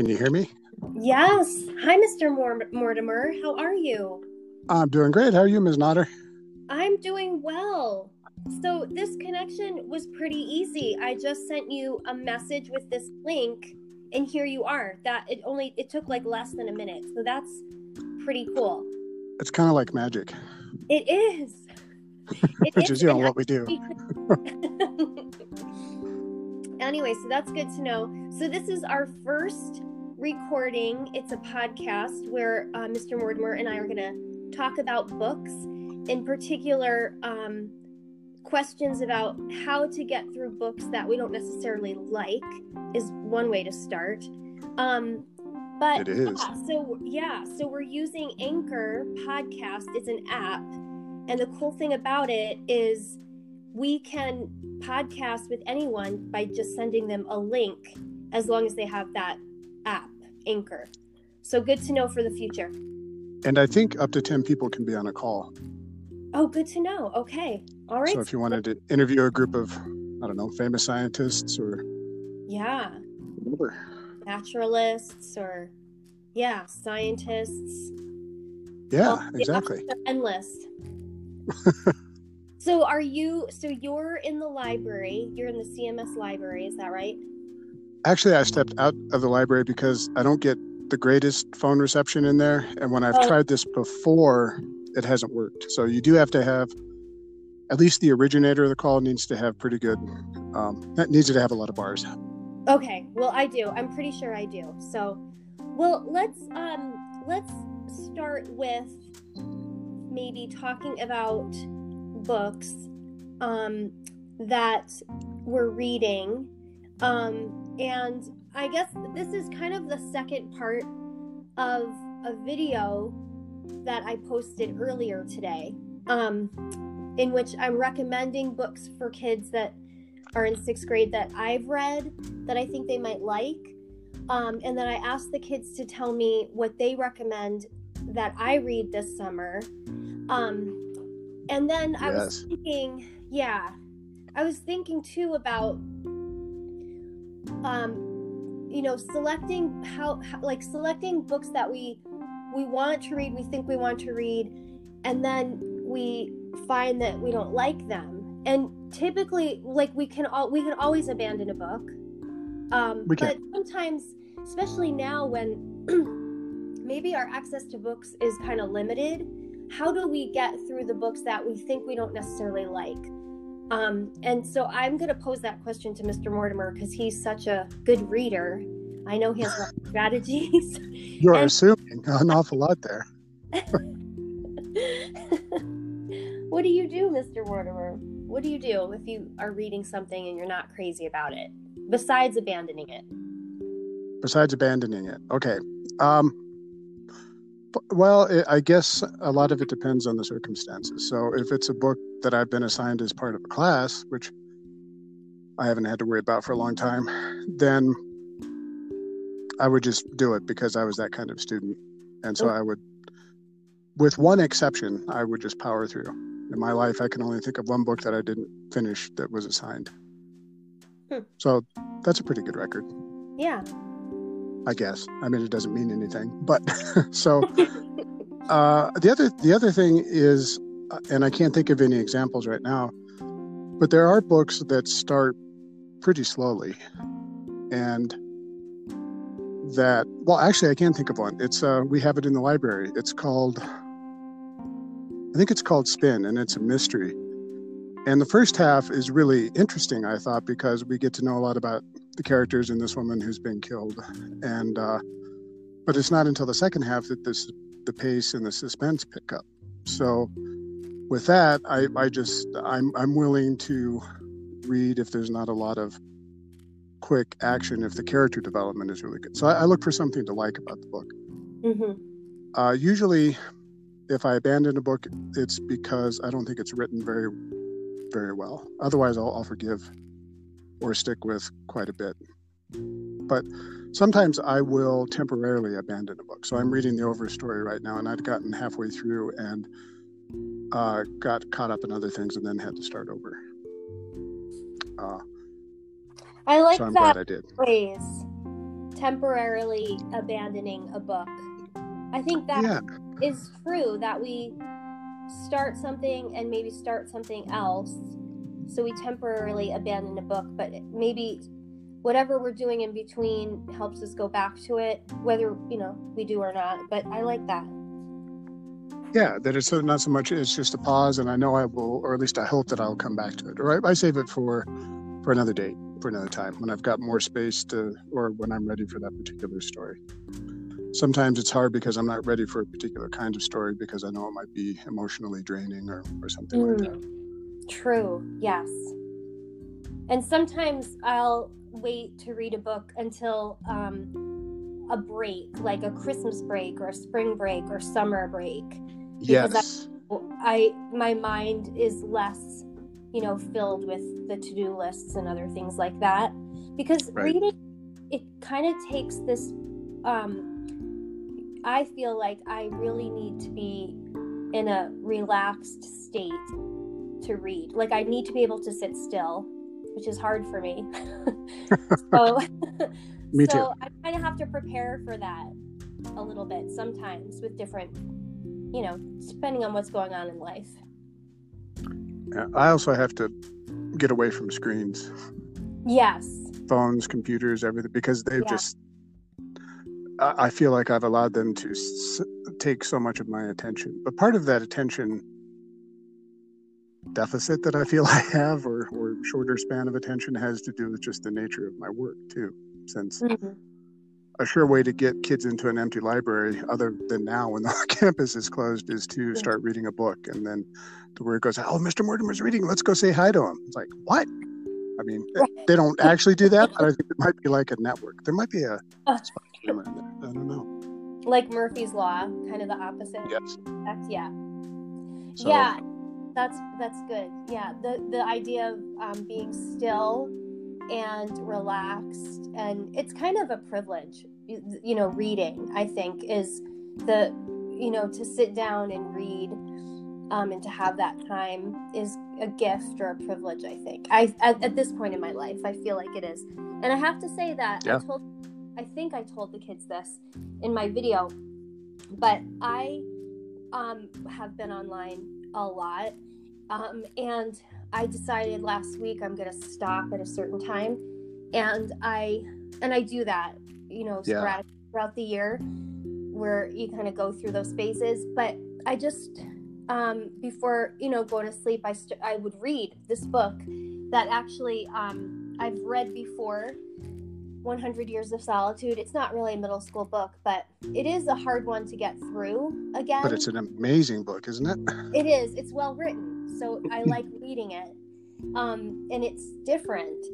Can you hear me? Yes. Hi, Mr. Mor- Mortimer. How are you? I'm doing great. How are you, Ms. Notter? I'm doing well. So, this connection was pretty easy. I just sent you a message with this link, and here you are. That it only it took like less than a minute. So that's pretty cool. It's kind of like magic. It is. It Which is, is you know, what we do. anyway, so that's good to know. So this is our first recording. It's a podcast where uh, Mr. Mortimer and I are going to talk about books, in particular, um, questions about how to get through books that we don't necessarily like is one way to start. Um, but it is. Yeah, so yeah, so we're using Anchor Podcast. It's an app, and the cool thing about it is we can podcast with anyone by just sending them a link as long as they have that Anchor. So good to know for the future. And I think up to 10 people can be on a call. Oh, good to know. Okay. All right. So if you wanted to interview a group of, I don't know, famous scientists or. Yeah. Whatever. Naturalists or, yeah, scientists. Yeah, well, exactly. Endless. So are you so you're in the library, you're in the CMS library, is that right? Actually, I stepped out of the library because I don't get the greatest phone reception in there and when I've oh. tried this before, it hasn't worked. So you do have to have at least the originator of the call needs to have pretty good um that needs to have a lot of bars. Okay. Well, I do. I'm pretty sure I do. So, well, let's um let's start with maybe talking about books um, that we're reading. Um, and I guess this is kind of the second part of a video that I posted earlier today, um, in which I'm recommending books for kids that are in sixth grade that I've read that I think they might like. Um, and then I asked the kids to tell me what they recommend that I read this summer. Um, and then I yes. was thinking, yeah, I was thinking too about, um, you know, selecting how, how, like selecting books that we we want to read, we think we want to read, and then we find that we don't like them. And typically, like we can all we can always abandon a book, um, but sometimes, especially now when maybe our access to books is kind of limited how do we get through the books that we think we don't necessarily like? Um, and so I'm going to pose that question to Mr. Mortimer because he's such a good reader. I know he has a lot of strategies. You're and- assuming an awful lot there. what do you do, Mr. Mortimer? What do you do if you are reading something and you're not crazy about it, besides abandoning it? Besides abandoning it, okay. Um, well, it, I guess a lot of it depends on the circumstances. So if it's a book that I've been assigned as part of a class, which I haven't had to worry about for a long time, then I would just do it because I was that kind of student. And so I would, with one exception, I would just power through. In my life, I can only think of one book that I didn't finish that was assigned. Hmm. So that's a pretty good record. Yeah. I guess. I mean, it doesn't mean anything, but so uh, the other the other thing is, uh, and I can't think of any examples right now, but there are books that start pretty slowly, and that well, actually, I can think of one. It's uh, we have it in the library. It's called, I think it's called Spin, and it's a mystery. And the first half is really interesting, I thought, because we get to know a lot about the characters and this woman who's been killed. And uh, but it's not until the second half that this the pace and the suspense pick up. So with that, I, I just I'm I'm willing to read if there's not a lot of quick action if the character development is really good. So I, I look for something to like about the book. Mm-hmm. Uh, usually, if I abandon a book, it's because I don't think it's written very very well. Otherwise, I'll, I'll forgive or stick with quite a bit. But sometimes I will temporarily abandon a book. So I'm reading the Overstory right now, and I'd gotten halfway through and uh, got caught up in other things and then had to start over. Uh, I like so that I did. phrase. temporarily abandoning a book. I think that yeah is true that we start something and maybe start something else. So we temporarily abandon a book, but maybe whatever we're doing in between helps us go back to it, whether you know we do or not. But I like that. yeah that it's so- not so much it's just a pause and i know i will or at least i hope that i'll come back to it or i, I save it for for another date for another time when i've got more space to or when i'm ready for that particular story sometimes it's hard because i'm not ready for a particular kind of story because i know it might be emotionally draining or, or something like mm. that True. Yes. And sometimes I'll wait to read a book until um, a break, like a Christmas break or a spring break or summer break. Because yes I my mind is less, you know, filled with the to-do lists and other things like that. Because Right. reading it kind of takes this um I feel like I really need to be in a relaxed state to read. Like I need to be able to sit still, which is hard for me. so Me so I kind of have to prepare for that a little bit sometimes with different you know, depending on what's going on in life. I also have to get away from screens Yes. phones computers everything because they've Yeah. just I I feel like I've allowed them to s- take so much of my attention. But part of that attention deficit that I feel I have, or, or shorter span of attention, has to do with just the nature of my work, too. Since Mhm. a sure way to get kids into an empty library, other than now when the campus is closed, is to start reading a book. And then the word goes, Oh, Mr. Mortimer's reading. Let's go say hi to him. It's like, What? I mean, they don't actually do that, but I think it might be like a network. There might be a Uh. spectrum in there. I don't know. Like Murphy's Law, kind of the opposite. Yes. That's, yeah. So, yeah. That's that's good. Yeah. The the idea of um, being still and relaxed and it's kind of a privilege. You, you know, reading, I think, is the you know, to sit down and read um, and to have that time is a gift or a privilege. I think. I at, at this point in my life, I feel like it is, and I have to say that Yeah. I told, I think I told the kids this in my video, but I um, have been online a lot, um, and I decided last week I'm going to stop at a certain time, and I and I do that, you know, Yeah. throughout the year, where you kind of go through those phases. But I just um, before you know going to sleep, I st- I would read this book that actually um, I've read before. 100 Years of Solitude. It's not really a middle school book, but it is a hard one to get through again. but it's an amazing book, isn't it? It is. It's well written, so I like reading it, um, and it's different.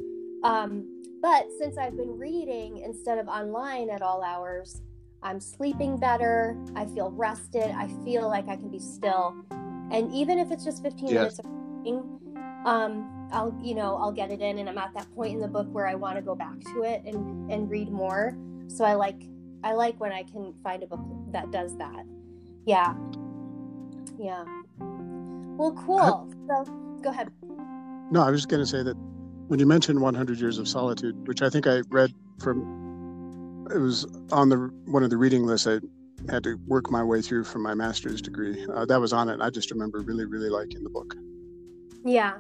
Um, but since I've been reading instead of online at all hours, I'm sleeping better. I feel rested. I feel like I can be still, and even if it's just 15 Yes. minutes of reading, um, I'll you know I'll get it in, and I'm at that point in the book where I want to go back to it and and read more. So I like I like when I can find a book that does that. Yeah. Yeah. Well, cool. So go ahead. No, I was just going to say that when you mentioned 100 Years of Solitude, which I think I read from, it was on the one of the reading lists I had to work my way through for my master's degree. Uh, that was on it. I just remember really, really liking the book. Yeah.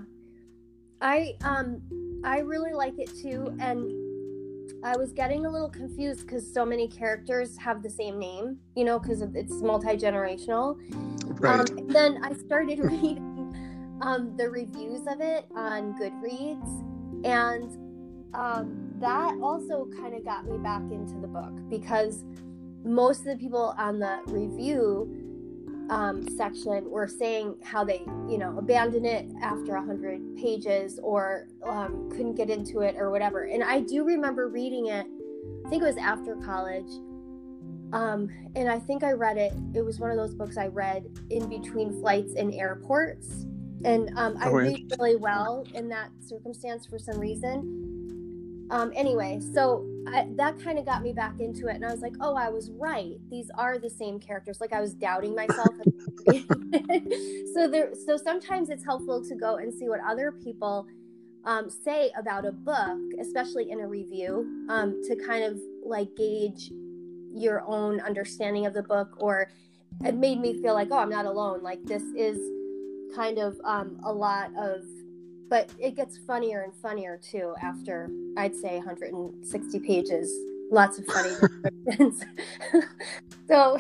I um I really like it too and I was getting a little confused cuz so many characters have the same name, you know, cuz it's multi-generational. Right. Um, then I started reading um, the reviews of it on Goodreads, and um, that also kind of got me back into the book because most of the people on the review um, section were saying how they, you know, abandoned it after a hundred pages or um, couldn't get into it or whatever. And I do remember reading it. I think it was after college um, and I think I read it. It was one of those books I read in between flights in airports, and um, I Oh, read really well in that circumstance for some reason. Um, anyway, so I, that kind of got me back into it, and I was like, "Oh, I was right. These are the same characters." Like I was doubting myself. so there, so sometimes it's helpful to go and see what other people um, say about a book, especially in a review, um, to kind of like gauge your own understanding of the book or it made me feel like oh i'm not alone like this is kind of um, a lot of but it gets funnier and funnier too after i'd say 160 pages lots of funny descriptions so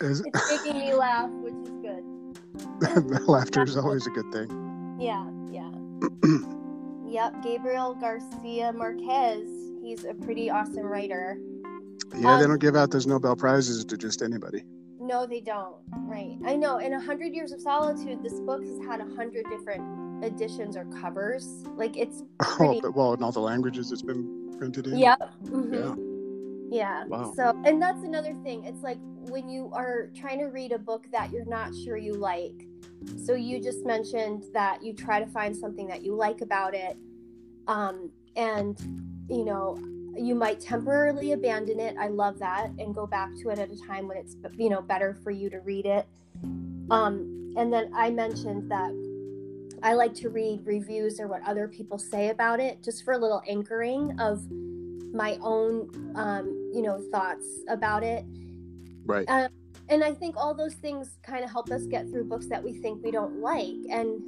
Is- it's making me laugh which is good Laughter is always a good thing. yeah yeah yep gabriel garcia marquez he's a pretty awesome writer Yeah, they Um, don't give out those Nobel prizes to just anybody. No, they don't. Right. I know. In A Hundred Years of Solitude, this book has had a hundred different editions or covers. Like it's Oh, pretty. but well, in all the languages it's been printed in. Yep. mhm. Yeah. Yeah. Wow. So, and that's another thing. It's like when you are trying to read a book that you're not sure you like. So you just mentioned that you try to find something that you like about it. Um, and you know, you might temporarily abandon it. I love that and go back to it at a time when it's you know better for you to read it. Um, and then I mentioned that I like to read reviews or what other people say about it just for a little anchoring of my own um, you know thoughts about it. Right. and i think all those things kind of help us get through books that we think we don't like. And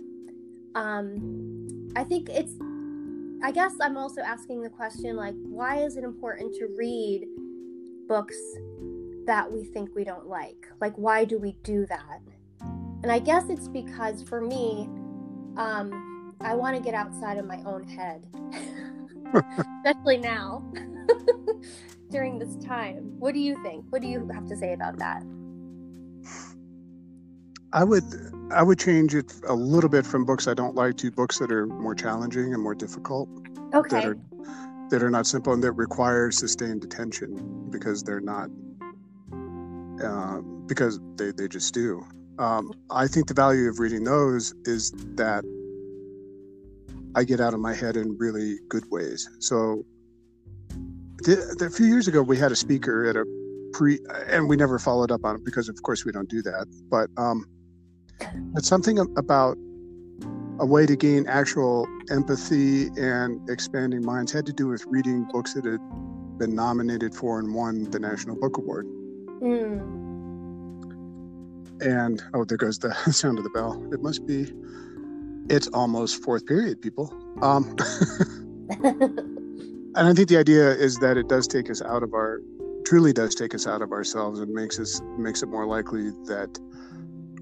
um, i think it's i guess i'm also asking the question like why is it important to read books that we think we don't like? Like why do we do that? And i guess it's because for me um, i want to get outside of my own head especially now during this time. What do you think? What do you have to say about that? I would I would change it a little bit from books I don't like to books that are more challenging and more difficult. Okay. That are that are not simple and that require sustained attention because they're not uh, because they, they just do. Um, I think the value of reading those is that I get out of my head in really good ways. So the, a few years ago, we had a speaker at a pre, and we never followed up on it because, of course, we don't do that. But um, it's something about a way to gain actual empathy and expanding minds had to do with reading books that had been nominated for and won the National Book Award. Mm. And oh, there goes the sound of the bell. It must be. It's almost fourth period, people. Um, and I think the idea is that it does take us out of our, truly does take us out of ourselves and makes us makes it more likely that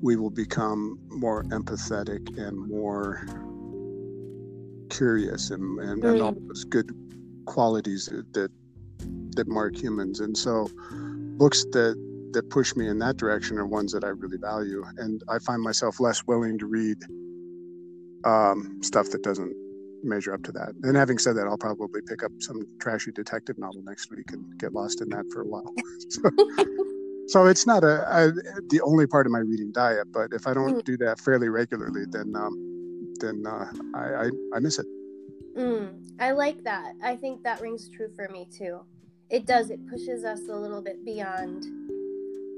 we will become more empathetic and more curious and, and, and all those good qualities that that mark humans. And so, books that that push me in that direction are ones that I really value, and I find myself less willing to read um, stuff that doesn't measure up to that. And having said that, I'll probably pick up some trashy detective novel next week and get lost in that for a while. so, so it's not a, a the only part of my reading diet, but if I don't do that fairly regularly, then um, then uh, I, I I miss it. Mm. I like that. I think that rings true for me too. It does. It pushes us a little bit beyond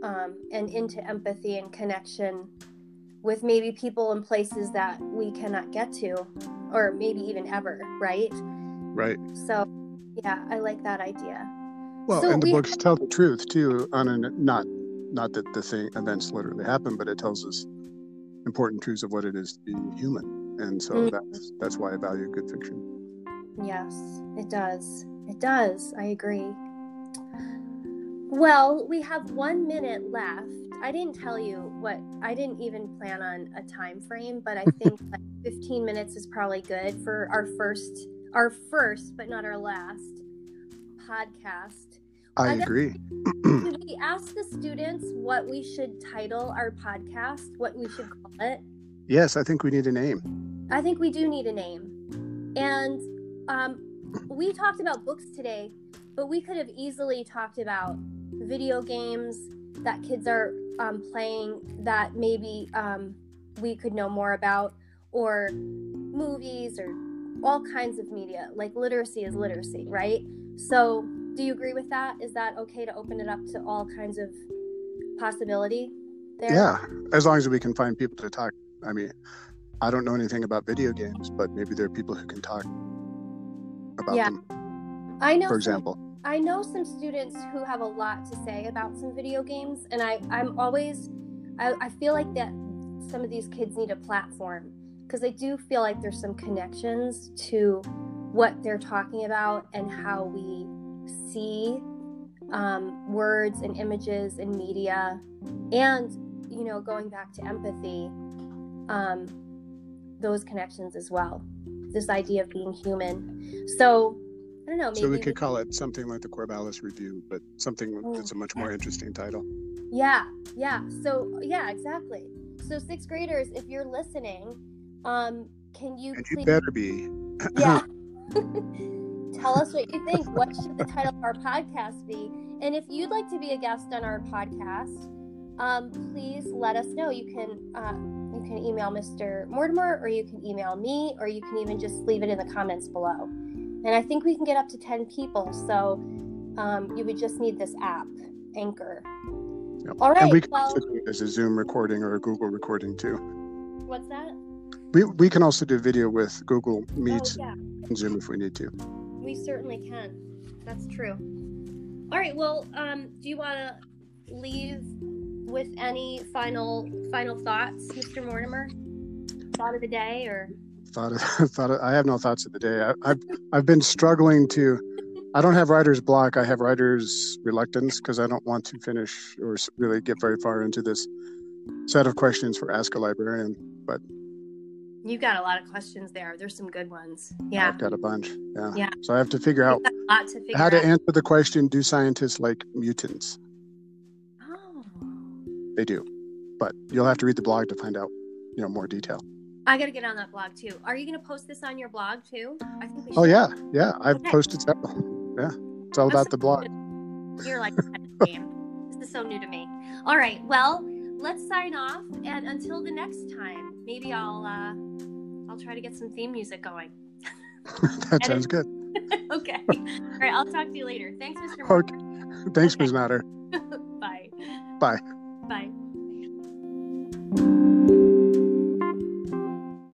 um, and into empathy and connection with maybe people and places that we cannot get to, or maybe even ever. Right. Right. So, yeah, I like that idea. Well, So and the we books tell the truth too. On an not not that the thing events literally happen, but it tells us important truths of what it is to be human, and so Mm. that's that's why I value good fiction. Yes, it does. It does. I agree. Well, we have one minute left. I didn't tell you what I didn't even plan on a time frame, but I think like 15 minutes is probably good for our first our first but not our last podcast. I I agree. Did we ask the students what we should title our podcast, what we should call it? Yes, I think we need a name. I think we do need a name. And um, we talked about books today, but we could have easily talked about video games that kids are um, playing that maybe um, we could know more about, or movies, or all kinds of media. Like literacy is literacy, right? So, do you agree with that? Is that okay to open it up to all kinds of possibility there? Yeah, as long as we can find people to talk. I mean, I don't know anything about video games, but maybe there are people who can talk about Yeah. them. I know. For example, I know some students who have a lot to say about some video games, and I, I'm always, I, I feel like that some of these kids need a platform because I do feel like there's some connections to what they're talking about and how we see um, words and images and media, and you know, going back to empathy, um, those connections as well. This idea of being human. So I don't know. so we could call it something like the Corvallis Review, but something Oh, that's a much more interesting title. Yeah, yeah. So yeah, exactly. So sixth graders, if you're listening, um, can you And you please better be. yeah tell us what you think? What should the title of our podcast be? And if you'd like to be a guest on our podcast, um, please let us know. You can uh, you can email Mr. Mortimer, or you can email me, or you can even just leave it in the comments below. And I think we can get up to ten people. So um, you would just need this app, Anchor. Yep. All right. and we can well, also do it as a Zoom recording or a Google recording too. what's that? We, we can also do video with Google Meet Oh, yeah. and Zoom if we need to. We certainly can. That's true. All right. Well, um, do you want to leave with any final final thoughts, Mr. Mortimer? Thought of the day, or Thought of, thought of, I have no thoughts of the day. I, I've I've been struggling to. I don't have writer's block. I have writer's reluctance because I don't want to finish or really get very far into this set of questions for Ask a Librarian. But you've got a lot of questions there. There's some good ones. Yeah, I've got a bunch. Yeah. Yeah. So I have to figure out to figure how to out. answer the question: Do scientists like mutants? oh, They do, but you'll have to read the blog to find out, you know, more detail. I got to get on that blog too. Are you going to post this on your blog too? I think we should. Oh yeah, yeah. I've Okay. posted several. Yeah, it's all about the blog. You're like ahead of the game. This is so new to me. All right. Well, let's sign off, and until the next time, maybe I'll uh, I'll try to get some theme music going. that sounds good. okay. All right. I'll talk to you later. Thanks, Mr. Okay. Thanks, Okay. Ms. Natter. Bye. Bye. Bye.